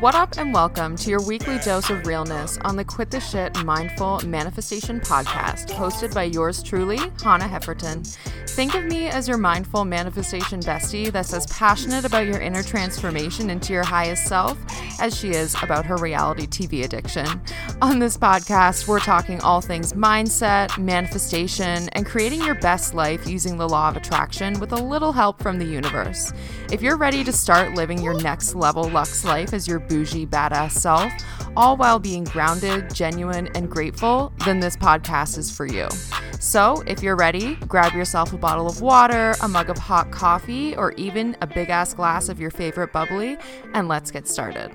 What up, and welcome to your weekly dose of realness on the Quit the Shit Mindful Manifestation podcast, hosted by yours truly, Hannah Hefferton. Think of me as your mindful manifestation bestie that's as passionate about your inner transformation into your highest self as she is about her reality TV addiction. On this podcast, we're talking all things mindset, manifestation, and creating your best life using the law of attraction with a little help from the universe. If you're ready to start living your next level Lux life as your bougie, badass self, all while being grounded, genuine, and grateful, then this podcast is for you. So, if you're ready, grab yourself a bottle of water, a mug of hot coffee, or even a big ass glass of your favorite bubbly, and let's get started.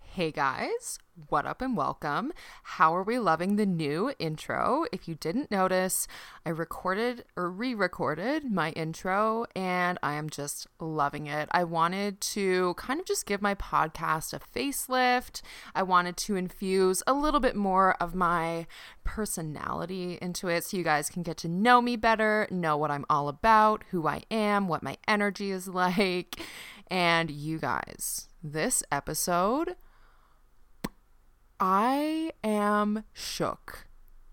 Hey guys, what up and welcome. How are we loving the new intro? If you didn't notice, I recorded or re recorded my intro and I am just loving it. I wanted to kind of just give my podcast a facelift. I wanted to infuse a little bit more of my personality into it so you guys can get to know me better, know what I'm all about, who I am, what my energy is like. And you guys, this episode I am shook.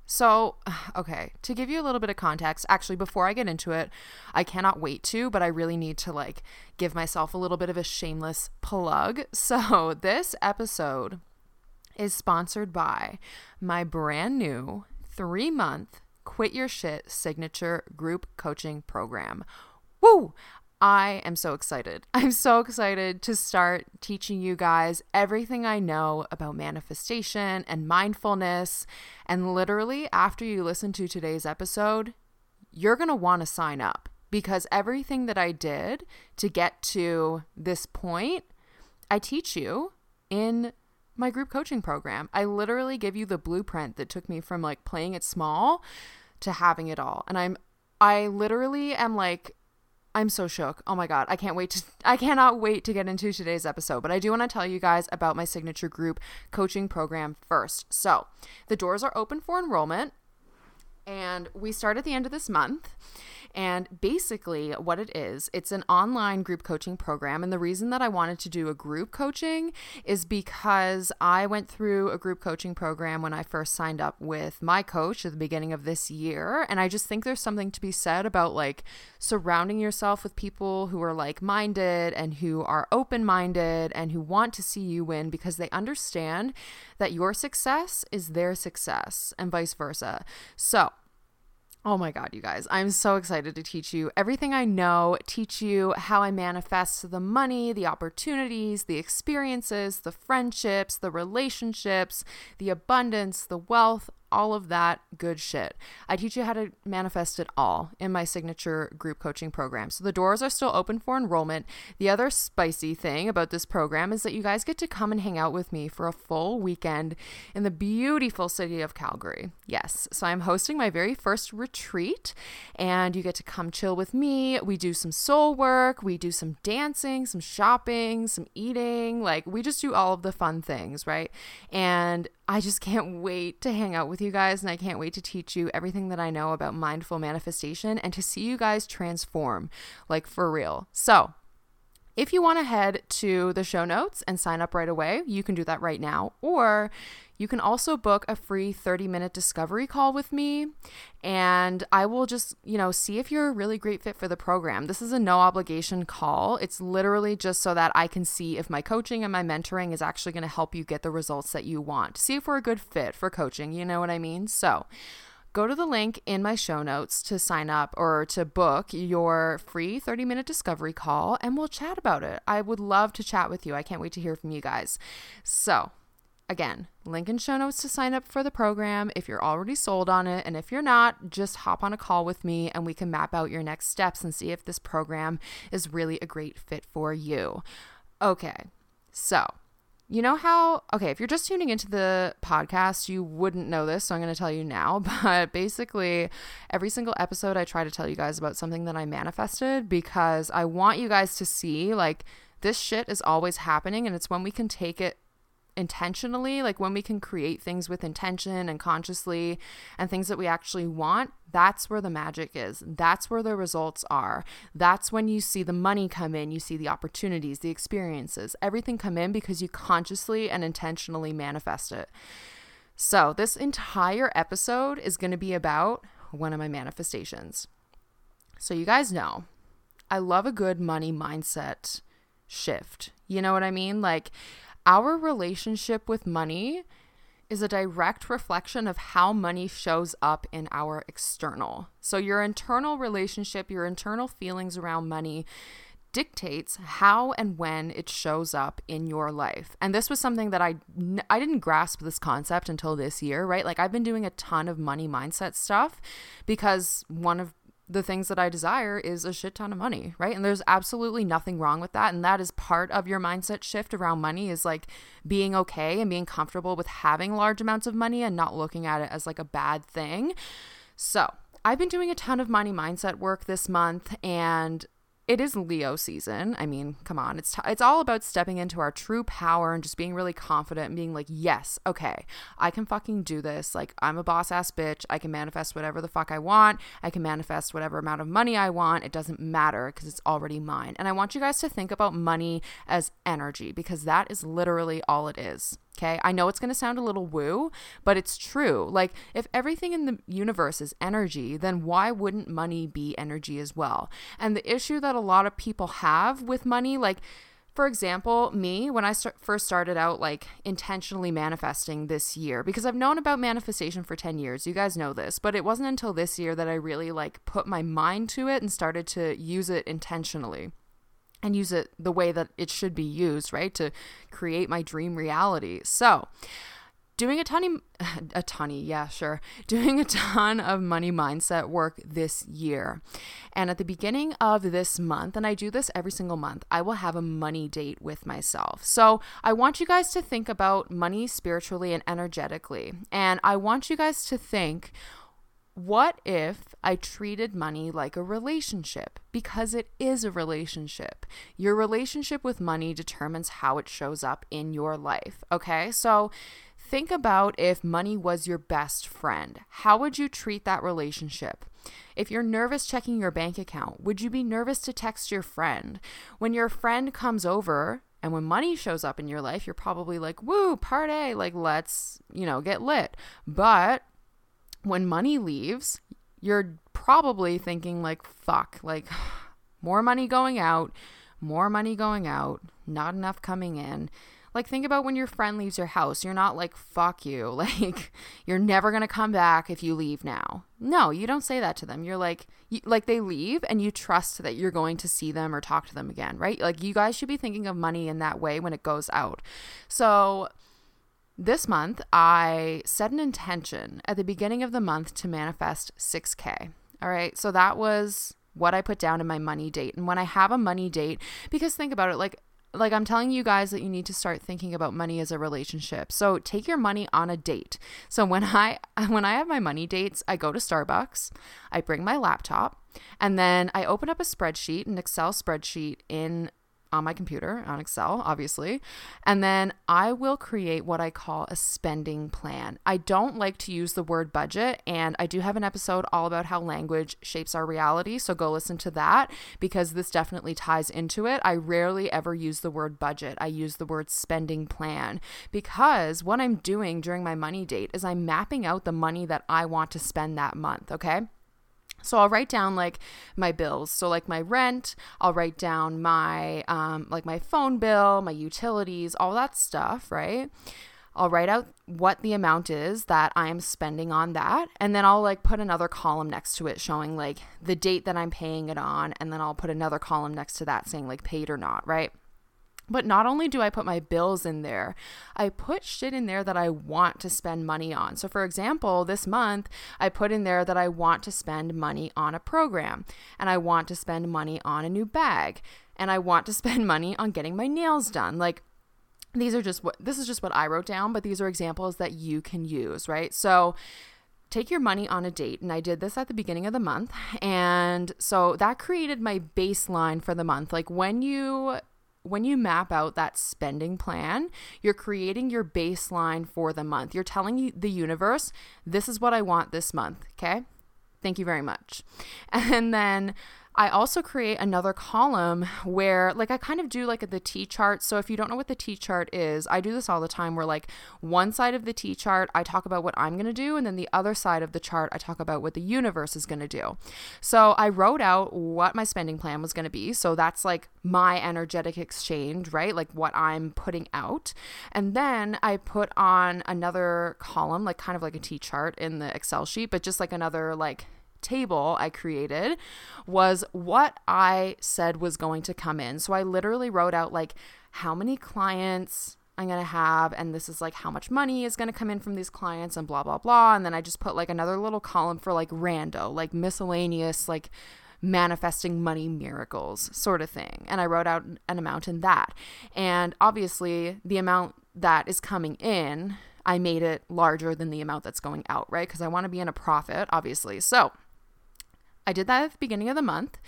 So, okay, to give you a little bit of context, actually, before I get into it, I cannot wait to, but I really need to like give myself a little bit of a shameless plug. So, this episode is sponsored by my brand new three month Quit Your Shit signature group coaching program. Woo! I am so excited. I'm so excited to start teaching you guys everything I know about manifestation and mindfulness. And literally, after you listen to today's episode, you're going to want to sign up because everything that I did to get to this point, I teach you in my group coaching program. I literally give you the blueprint that took me from like playing it small to having it all. And I'm I literally am like I'm so shook. Oh my god, I can't wait to I cannot wait to get into today's episode, but I do want to tell you guys about my signature group coaching program first. So, the doors are open for enrollment and we start at the end of this month. And basically, what it is, it's an online group coaching program. And the reason that I wanted to do a group coaching is because I went through a group coaching program when I first signed up with my coach at the beginning of this year. And I just think there's something to be said about like surrounding yourself with people who are like minded and who are open minded and who want to see you win because they understand that your success is their success and vice versa. So, Oh my God, you guys. I'm so excited to teach you everything I know, teach you how I manifest the money, the opportunities, the experiences, the friendships, the relationships, the abundance, the wealth, all of that good shit. I teach you how to manifest it all in my signature group coaching program. So the doors are still open for enrollment. The other spicy thing about this program is that you guys get to come and hang out with me for a full weekend in the beautiful city of Calgary. Yes. So I'm hosting my very first retreat and you get to come chill with me. We do some soul work, we do some dancing, some shopping, some eating. Like we just do all of the fun things, right? And I just can't wait to hang out with you guys and I can't wait to teach you everything that I know about mindful manifestation and to see you guys transform, like for real. So, if you want to head to the show notes and sign up right away, you can do that right now. Or you can also book a free 30 minute discovery call with me, and I will just, you know, see if you're a really great fit for the program. This is a no obligation call. It's literally just so that I can see if my coaching and my mentoring is actually going to help you get the results that you want. See if we're a good fit for coaching. You know what I mean? So, go to the link in my show notes to sign up or to book your free 30 minute discovery call and we'll chat about it. I would love to chat with you. I can't wait to hear from you guys. So, again, link in show notes to sign up for the program if you're already sold on it. And if you're not, just hop on a call with me and we can map out your next steps and see if this program is really a great fit for you. Okay, so you know how, okay, if you're just tuning into the podcast, you wouldn't know this, so I'm going to tell you now. But basically, every single episode, I try to tell you guys about something that I manifested because I want you guys to see like this shit is always happening, and it's when we can take it intentionally, like when we can create things with intention and consciously and things that we actually want, that's where the magic is. That's where the results are. That's when you see the money come in, you see the opportunities, the experiences, everything come in because you consciously and intentionally manifest it. So, this entire episode is going to be about one of my manifestations. So, you guys know I love a good money mindset shift. You know what I mean? Like, our relationship with money is a direct reflection of how money shows up in our external. So, your internal relationship, your internal feelings around money dictates how and when it shows up in your life. And this was something that I I didn't grasp this concept until this year, right? Like I've been doing a ton of money mindset stuff because one of the things that I desire is a shit ton of money, right? And there's absolutely nothing wrong with that. And that is part of your mindset shift around money is like being okay and being comfortable with having large amounts of money and not looking at it as like a bad thing. So, I've been doing a ton of money mindset work this month and it is Leo season. I mean, come on. It's t- it's all about stepping into our true power and just being really confident and being like, "Yes, okay. I can fucking do this. Like, I'm a boss ass bitch. I can manifest whatever the fuck I want. I can manifest whatever amount of money I want. It doesn't matter because it's already mine." And I want you guys to think about money as energy because that is literally all it is. Okay. I know it's going to sound a little woo, but it's true. Like, if everything in the universe is energy, then why wouldn't money be energy as well? And the issue that a lot of people have with money, like, for example, me, when I start, first started out like intentionally manifesting this year, because I've known about manifestation for 10 years, you guys know this, but it wasn't until this year that I really like put my mind to it and started to use it intentionally and use it the way that it should be used, right? To create my dream reality. So, doing a ton a tonny, yeah, sure. Doing a ton of money mindset work this year. And at the beginning of this month, and I do this every single month, I will have a money date with myself. So, I want you guys to think about money spiritually and energetically. And I want you guys to think what if I treated money like a relationship? Because it is a relationship. Your relationship with money determines how it shows up in your life. Okay. So think about if money was your best friend. How would you treat that relationship? If you're nervous checking your bank account, would you be nervous to text your friend? When your friend comes over, and when money shows up in your life, you're probably like, woo, party, like, let's, you know, get lit. But when money leaves, you're probably thinking, like, fuck, like, more money going out, more money going out, not enough coming in. Like, think about when your friend leaves your house. You're not like, fuck you. Like, you're never going to come back if you leave now. No, you don't say that to them. You're like, you, like, they leave and you trust that you're going to see them or talk to them again, right? Like, you guys should be thinking of money in that way when it goes out. So, this month, I set an intention at the beginning of the month to manifest 6K. All right. So that was what I put down in my money date. And when I have a money date, because think about it, like, like I'm telling you guys that you need to start thinking about money as a relationship. So take your money on a date. So when I when I have my money dates, I go to Starbucks, I bring my laptop, and then I open up a spreadsheet, an Excel spreadsheet in on my computer on Excel, obviously. And then I will create what I call a spending plan. I don't like to use the word budget, and I do have an episode all about how language shapes our reality. So go listen to that because this definitely ties into it. I rarely ever use the word budget, I use the word spending plan because what I'm doing during my money date is I'm mapping out the money that I want to spend that month. Okay. So I'll write down like my bills. So like my rent, I'll write down my um like my phone bill, my utilities, all that stuff, right? I'll write out what the amount is that I am spending on that. And then I'll like put another column next to it showing like the date that I'm paying it on. And then I'll put another column next to that saying like paid or not, right? But not only do I put my bills in there, I put shit in there that I want to spend money on. So, for example, this month, I put in there that I want to spend money on a program and I want to spend money on a new bag and I want to spend money on getting my nails done. Like, these are just what this is just what I wrote down, but these are examples that you can use, right? So, take your money on a date. And I did this at the beginning of the month. And so that created my baseline for the month. Like when you when you map out that spending plan, you're creating your baseline for the month. You're telling the universe, this is what I want this month. Okay. Thank you very much. And then I also create another column where, like, I kind of do like the T chart. So, if you don't know what the T chart is, I do this all the time where, like, one side of the T chart, I talk about what I'm going to do, and then the other side of the chart, I talk about what the universe is going to do. So, I wrote out what my spending plan was going to be. So, that's like my energetic exchange, right? Like, what I'm putting out. And then I put on another column, like, kind of like a T chart in the Excel sheet, but just like another, like, table I created was what I said was going to come in. So I literally wrote out like how many clients I'm going to have, and this is like how much money is going to come in from these clients, and blah, blah, blah. And then I just put like another little column for like rando, like miscellaneous, like manifesting money miracles sort of thing. And I wrote out an amount in that. And obviously, the amount that is coming in, I made it larger than the amount that's going out, right? Because I want to be in a profit, obviously. So, I did that at the beginning of the month.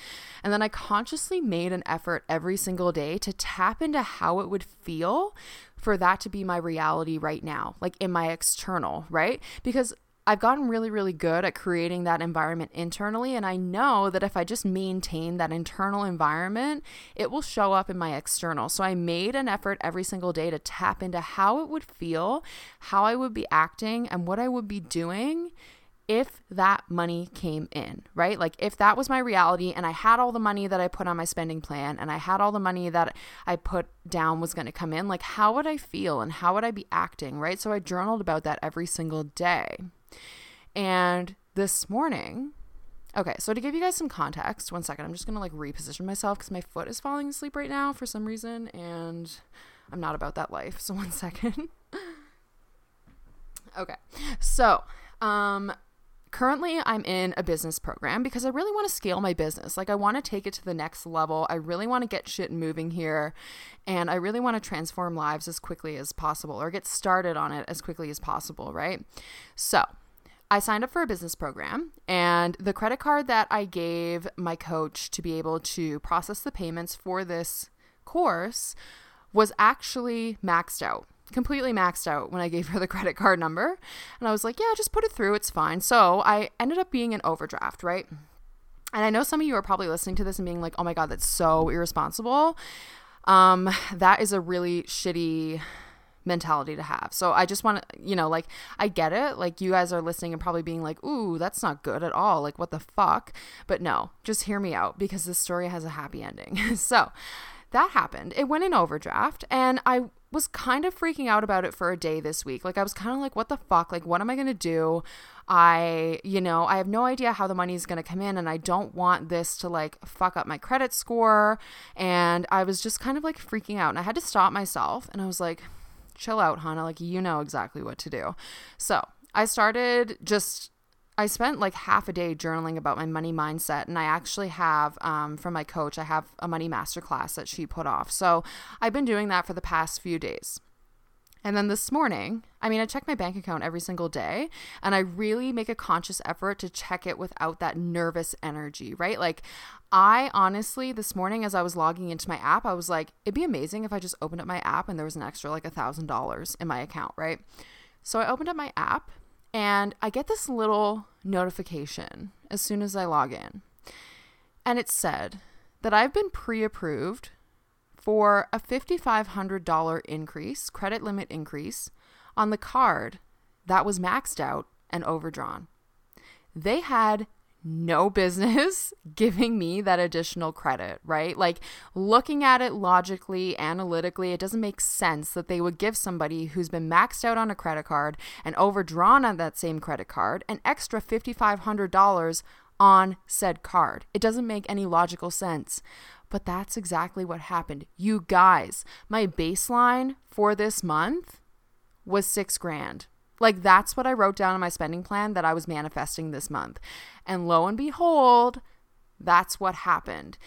And then I consciously made an effort every single day to tap into how it would feel for that to be my reality right now, like in my external, right? Because I've gotten really, really good at creating that environment internally. And I know that if I just maintain that internal environment, it will show up in my external. So I made an effort every single day to tap into how it would feel, how I would be acting, and what I would be doing if that money came in, right? Like if that was my reality and I had all the money that I put on my spending plan and I had all the money that I put down was going to come in, like how would I feel and how would I be acting, right? So I journaled about that every single day. And this morning, okay, so to give you guys some context, one second, I'm just going to like reposition myself cuz my foot is falling asleep right now for some reason and I'm not about that life. So one second. okay. So, um currently I'm in a business program because I really want to scale my business. Like I want to take it to the next level. I really want to get shit moving here and I really want to transform lives as quickly as possible or get started on it as quickly as possible, right? So, I signed up for a business program, and the credit card that I gave my coach to be able to process the payments for this course was actually maxed out completely maxed out when I gave her the credit card number. And I was like, yeah, just put it through. It's fine. So I ended up being an overdraft, right? And I know some of you are probably listening to this and being like, oh my God, that's so irresponsible. Um, that is a really shitty mentality to have. So I just want to, you know, like I get it. Like you guys are listening and probably being like, "Ooh, that's not good at all. Like what the fuck?" But no, just hear me out because this story has a happy ending. so, that happened. It went in overdraft and I was kind of freaking out about it for a day this week. Like I was kind of like what the fuck? Like what am I going to do? I, you know, I have no idea how the money is going to come in and I don't want this to like fuck up my credit score and I was just kind of like freaking out and I had to stop myself and I was like chill out, Hannah, like you know exactly what to do. So, I started just I spent like half a day journaling about my money mindset, and I actually have um, from my coach, I have a money masterclass that she put off. So I've been doing that for the past few days. And then this morning, I mean, I check my bank account every single day, and I really make a conscious effort to check it without that nervous energy, right? Like, I honestly, this morning, as I was logging into my app, I was like, it'd be amazing if I just opened up my app and there was an extra like a thousand dollars in my account, right? So I opened up my app and I get this little notification as soon as I log in. And it said that I've been pre approved for a $5,500 increase, credit limit increase, on the card that was maxed out and overdrawn. They had no business giving me that additional credit, right? Like looking at it logically, analytically, it doesn't make sense that they would give somebody who's been maxed out on a credit card and overdrawn on that same credit card an extra $5,500 on said card. It doesn't make any logical sense. But that's exactly what happened. You guys, my baseline for this month was six grand. Like that's what I wrote down in my spending plan that I was manifesting this month. And lo and behold, that's what happened.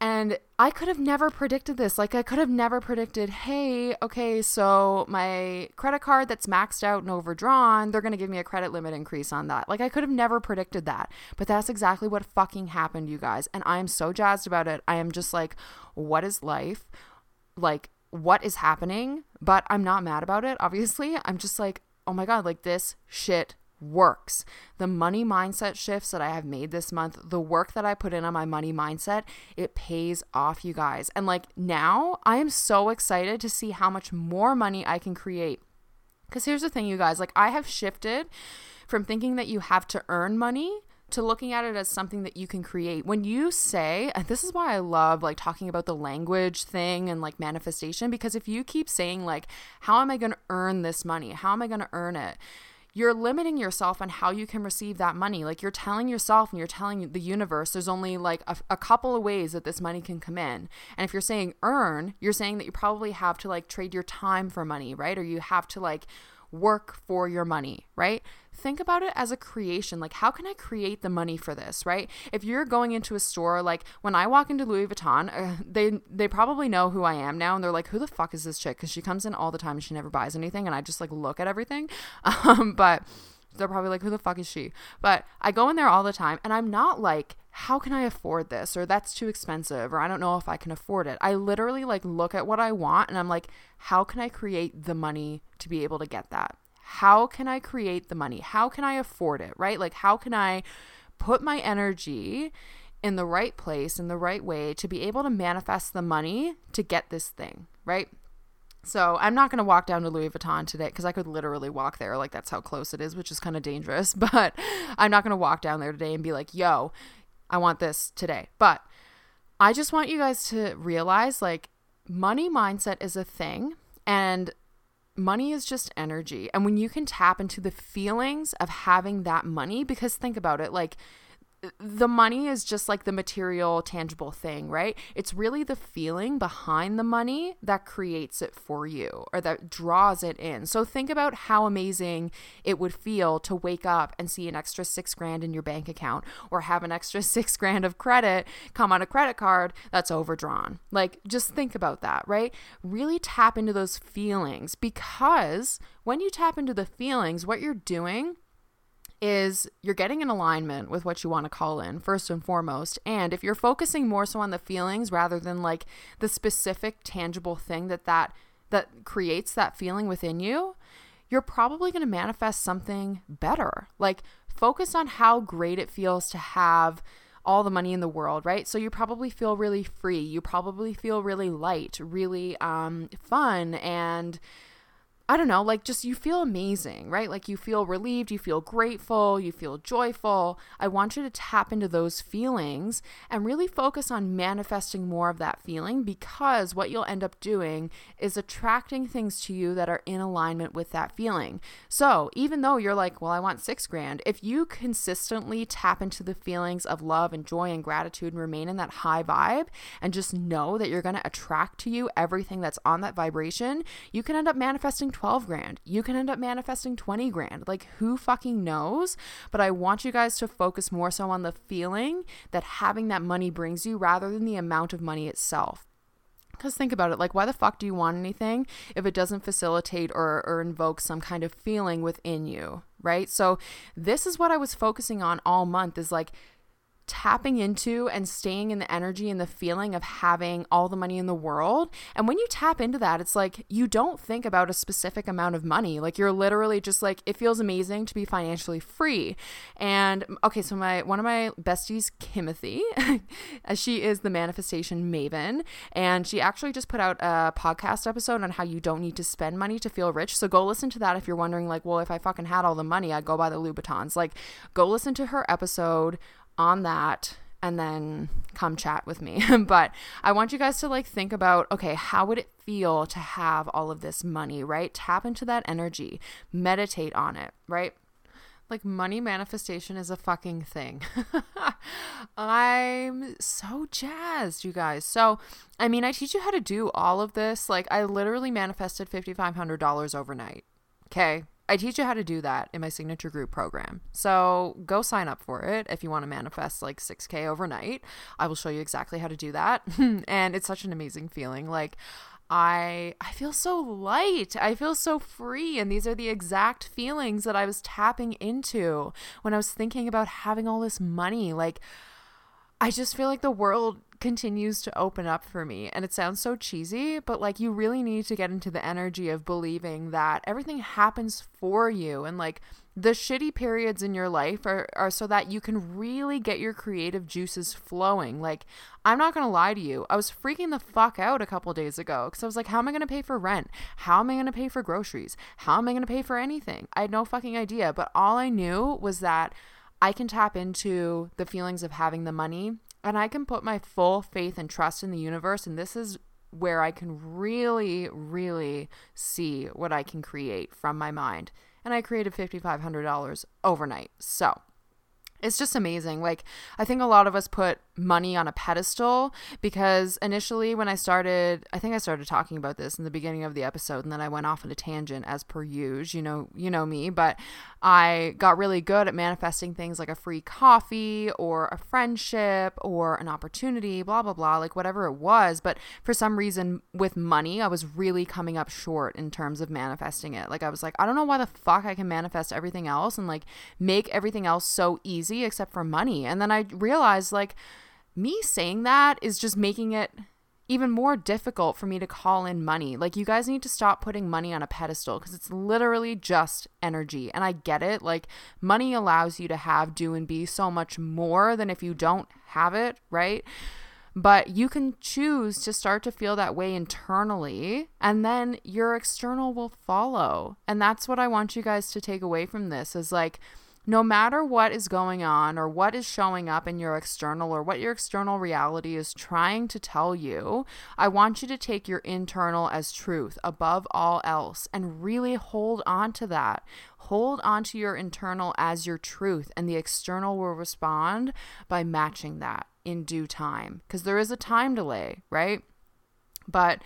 And I could have never predicted this. Like, I could have never predicted, hey, okay, so my credit card that's maxed out and overdrawn, they're going to give me a credit limit increase on that. Like, I could have never predicted that. But that's exactly what fucking happened, you guys. And I am so jazzed about it. I am just like, what is life? like what is happening, but I'm not mad about it. Obviously, I'm just like, oh my God, like this shit works. The money mindset shifts that I have made this month, the work that I put in on my money mindset, it pays off, you guys. And like now, I am so excited to see how much more money I can create. Because here's the thing, you guys, like I have shifted from thinking that you have to earn money to looking at it as something that you can create. When you say, this is why I love like talking about the language thing and like manifestation, because if you keep saying, like, how am I going to earn this money? How am I going to earn it? You're limiting yourself on how you can receive that money. Like you're telling yourself and you're telling the universe there's only like a, a couple of ways that this money can come in. And if you're saying earn, you're saying that you probably have to like trade your time for money, right? Or you have to like work for your money, right? Think about it as a creation. Like, how can I create the money for this, right? If you're going into a store, like when I walk into Louis Vuitton, uh, they they probably know who I am now, and they're like, "Who the fuck is this chick?" Because she comes in all the time and she never buys anything, and I just like look at everything. Um, but they're probably like, who the fuck is she? But I go in there all the time and I'm not like, how can I afford this? Or that's too expensive, or I don't know if I can afford it. I literally like look at what I want and I'm like, how can I create the money to be able to get that? How can I create the money? How can I afford it? Right? Like, how can I put my energy in the right place, in the right way to be able to manifest the money to get this thing, right? So I'm not going to walk down to Louis Vuitton today because I could literally walk there. Like that's how close it is, which is kind of dangerous. But I'm not going to walk down there today and be like, yo, I want this today. But I just want you guys to realize like money mindset is a thing and money is just energy. And when you can tap into the feelings of having that money, because think about it, like, the money is just like the material, tangible thing, right? It's really the feeling behind the money that creates it for you or that draws it in. So think about how amazing it would feel to wake up and see an extra six grand in your bank account or have an extra six grand of credit come on a credit card that's overdrawn. Like, just think about that, right? Really tap into those feelings because when you tap into the feelings, what you're doing is you're getting in alignment with what you want to call in first and foremost. And if you're focusing more so on the feelings rather than like the specific tangible thing that that that creates that feeling within you, you're probably going to manifest something better. Like focus on how great it feels to have all the money in the world, right? So you probably feel really free. You probably feel really light, really um, fun, and I don't know, like just you feel amazing, right? Like you feel relieved, you feel grateful, you feel joyful. I want you to tap into those feelings and really focus on manifesting more of that feeling because what you'll end up doing is attracting things to you that are in alignment with that feeling. So, even though you're like, well, I want six grand, if you consistently tap into the feelings of love and joy and gratitude and remain in that high vibe and just know that you're going to attract to you everything that's on that vibration, you can end up manifesting 12 grand. You can end up manifesting 20 grand. Like, who fucking knows? But I want you guys to focus more so on the feeling that having that money brings you rather than the amount of money itself. Because think about it, like, why the fuck do you want anything if it doesn't facilitate or, or invoke some kind of feeling within you, right? So, this is what I was focusing on all month is like, tapping into and staying in the energy and the feeling of having all the money in the world. And when you tap into that, it's like you don't think about a specific amount of money. Like you're literally just like it feels amazing to be financially free. And okay, so my one of my besties, Kimothy, she is the manifestation maven, and she actually just put out a podcast episode on how you don't need to spend money to feel rich. So go listen to that if you're wondering like, well, if I fucking had all the money, I'd go buy the Louboutins. Like go listen to her episode on that and then come chat with me. but I want you guys to like think about okay, how would it feel to have all of this money, right? Tap into that energy, meditate on it, right? Like money manifestation is a fucking thing. I'm so jazzed, you guys. So, I mean, I teach you how to do all of this. Like, I literally manifested $5,500 overnight. Okay. I teach you how to do that in my signature group program. So go sign up for it if you want to manifest like 6K overnight. I will show you exactly how to do that. and it's such an amazing feeling. Like, I I feel so light. I feel so free and these are the exact feelings that I was tapping into when I was thinking about having all this money. Like I just feel like the world continues to open up for me. And it sounds so cheesy, but like you really need to get into the energy of believing that everything happens for you and like the shitty periods in your life are, are so that you can really get your creative juices flowing. Like, I'm not to lie to you. I was freaking the fuck out a couple days ago because I was like, how am I to pay for rent? How am I to pay for groceries? How am I to pay for anything? I had no fucking idea. But all I knew was that I can tap into the feelings of having the money and I can put my full faith and trust in the universe. And this is where I can really, really see what I can create from my mind and I created $5,500 overnight. So it's just amazing. Like, I think a lot of us put money on a pedestal because initially when I started I think I started talking about this in the beginning of the episode and then I went off on a tangent as per usual you know you know me but I got really good at manifesting things like a free coffee or a friendship or an opportunity blah blah blah like whatever it was but for some reason with money I was really coming up short in terms of manifesting it. Like I was like I don't know why the fuck I can manifest everything else and like make everything else so easy except for money. And then I realized like me saying that is just making it even more difficult for me to call in money. Like, you guys need to stop putting money on a pedestal because it's literally just energy. And I get it. Like, money allows you to have, do, and be so much more than if you don't have it, right? But you can choose to start to feel that way internally, and then your external will follow. And that's what I want you guys to take away from this is like, no matter what is going on or what is showing up in your external or what your external reality is trying to tell you, I want you to take your internal as truth above all else and really hold on to that. Hold on to your internal as your truth, and the external will respond by matching that in due time because there is a time delay, right? But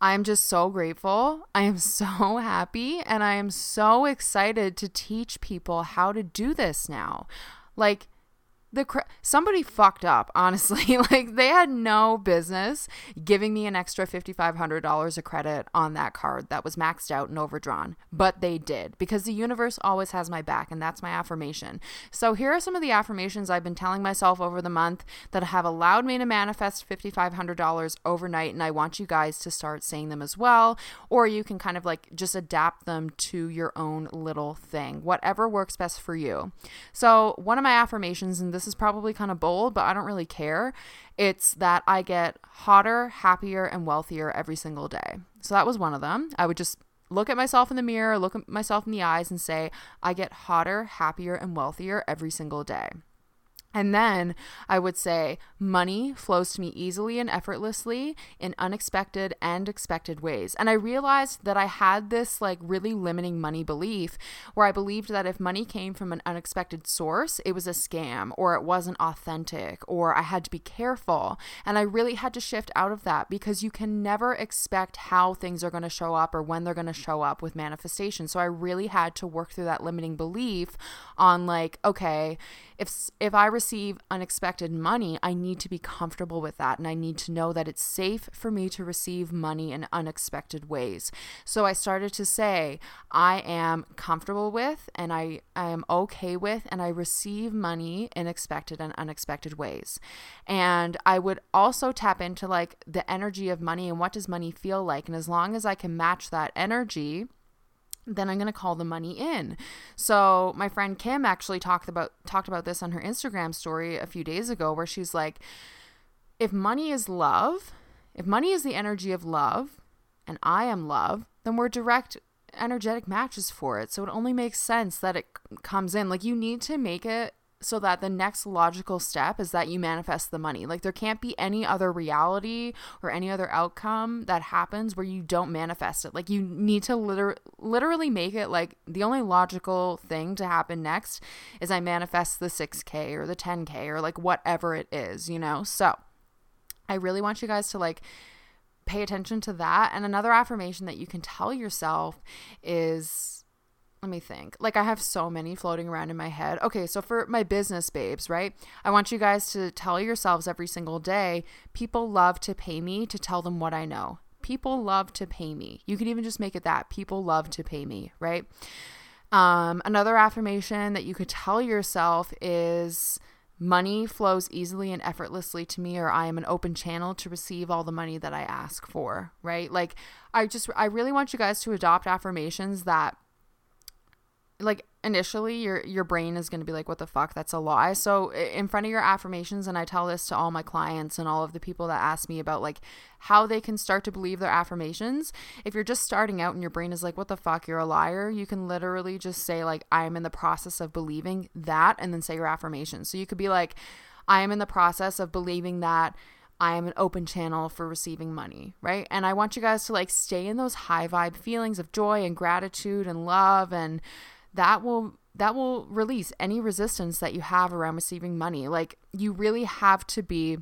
I'm just so grateful. I am so happy and I am so excited to teach people how to do this now. Like, the cr- somebody fucked up honestly. Like they had no business giving me an extra $5500 of credit on that card that was maxed out and overdrawn but they did because the universe always has my back and that's my affirmation. So here are some of the affirmations i've been telling myself over the month that have allowed me to manifest $5500 overnight and i want you guys to start saying them as well or you can kind of like just adapt them to your own little thing whatever works best for you. So one of my affirmations and this is probably kind of bold, but I don't really care. It's that I get hotter, happier, and wealthier every single day. So that was one of them. I would just look at myself in the mirror, look at myself in the eyes, and say, I get hotter, happier, and wealthier every single day. And then I would say money flows to me easily and effortlessly in unexpected and expected ways. And I realized that I had this like really limiting money belief where I believed that if money came from an unexpected source, it was a scam or it wasn't authentic or I had to be careful. And I really had to shift out of that because you can never expect how things are going to show up or when they're going to show up with manifestation. So I really had to work through that limiting belief on like, okay, if if I receive unexpected money, I need to be comfortable with that and I need to know that it's safe for me to receive money in unexpected ways. So I started to say, I am comfortable with and I, I am okay with and I receive money in expected and unexpected ways. And I would also tap into like the energy of money and what does money feel like and as long as I can match that energy, then I'm going to call the money in. So my friend Kim actually talked about talked about this on her Instagram story a few days ago where she's like if money is love, if money is the energy of love and I am love, then we're direct energetic matches for it. So it only makes sense that it comes in. Like you need to make it so that the next logical step is that you manifest the money. Like there can't be any other reality or any other outcome that happens where you don't manifest it. Like you need to liter- literally make it like the only logical thing to happen next is I manifest the 6k or the 10k or like whatever it is, you know? So I really want you guys to like pay attention to that. And another affirmation that you can tell yourself is let me think. Like I have so many floating around in my head. Okay, so for my business babes, right? I want you guys to tell yourselves every single day, people love to pay me to tell them what I know. People love to pay me. You can even just make it that. People love to pay me, right? Um, another affirmation that you could tell yourself is Money flows easily and effortlessly to me, or I am an open channel to receive all the money that I ask for, right? Like, I just, I really want you guys to adopt affirmations that like initially your your brain is going to be like what the fuck? That's a lie. So in front of your affirmations and i tell this to all my clients and all of the people that ask me about like how they can start to believe their affirmations if you're just starting out and your brain is like what the fuck? You're a liar you can literally just say like i'm in the process of believing that and then say your affirmations. So you could be like i am in the process of believing that I am an open channel for receiving money, right? And I want you guys to like stay in those high vibe feelings of joy and gratitude and love and that will that will release any resistance that you have around receiving money. Like you really have to be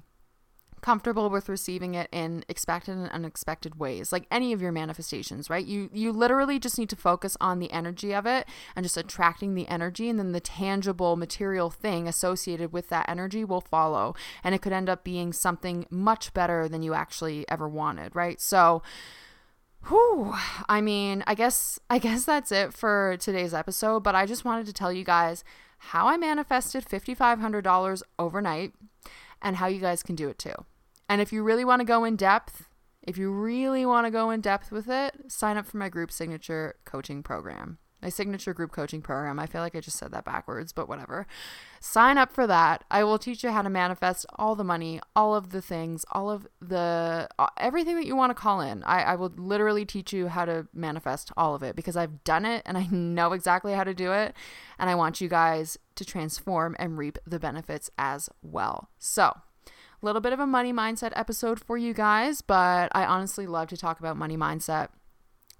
comfortable with receiving it in expected and unexpected ways like any of your manifestations right you you literally just need to focus on the energy of it and just attracting the energy and then the tangible material thing associated with that energy will follow and it could end up being something much better than you actually ever wanted right so Whew. I mean, I guess I guess that's it for today's episode, but I just wanted to tell you guys how I manifested $5500 overnight and how you guys can do it too. And if you really want to go in depth, if you really want to go in depth with it, sign up for my group signature coaching program my signature group coaching program. I feel like I just said that backwards, but whatever. Sign up for that. I will teach you how to manifest all the money, all of the things, all of the uh, everything that you want to call in. I, I will literally teach you how to manifest all of it because I've done it and I know exactly how to do it. And I want you guys to transform and reap the benefits as well. So, a little bit of a money mindset episode for you guys, but I honestly love to talk about money mindset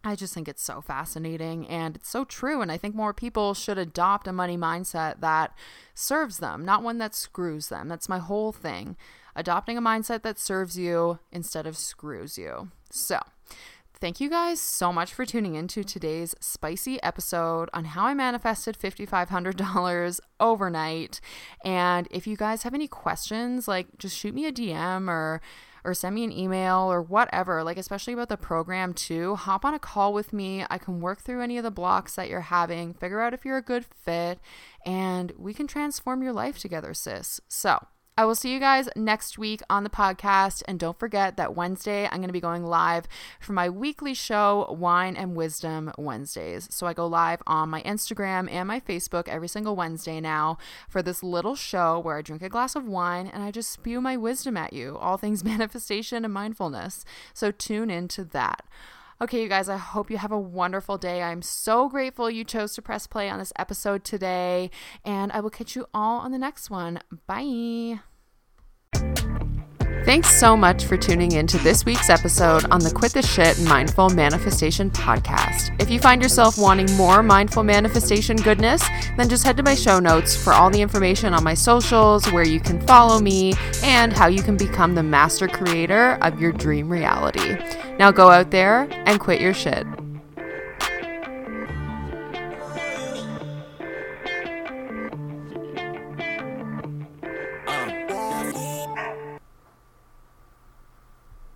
I just think it's so fascinating and it's so true. And I think more people should adopt a money mindset that serves them, not one that screws them. That's my whole thing. Adopting a mindset that serves you instead of screws you. So, thank you guys so much for tuning into today's spicy episode on how I manifested $5,500 overnight. And if you guys have any questions, like just shoot me a DM or or send me an email or whatever, like especially about the program too. Hop on a call with me. I can work through any of the blocks that you're having, figure out if you're a good fit, and we can transform your life together, sis. So, I will see you guys next week on the podcast. And don't forget that Wednesday, I'm going to be going live for my weekly show, Wine and Wisdom Wednesdays. So I go live on my Instagram and my Facebook every single Wednesday now for this little show where I drink a glass of wine and I just spew my wisdom at you, all things manifestation and mindfulness. So tune into that. Okay, you guys, I hope you have a wonderful day. I'm so grateful you chose to press play on this episode today, and I will catch you all on the next one. Bye. Thanks so much for tuning in to this week's episode on the Quit the Shit Mindful Manifestation podcast. If you find yourself wanting more mindful manifestation goodness, then just head to my show notes for all the information on my socials, where you can follow me, and how you can become the master creator of your dream reality. Now go out there and quit your shit.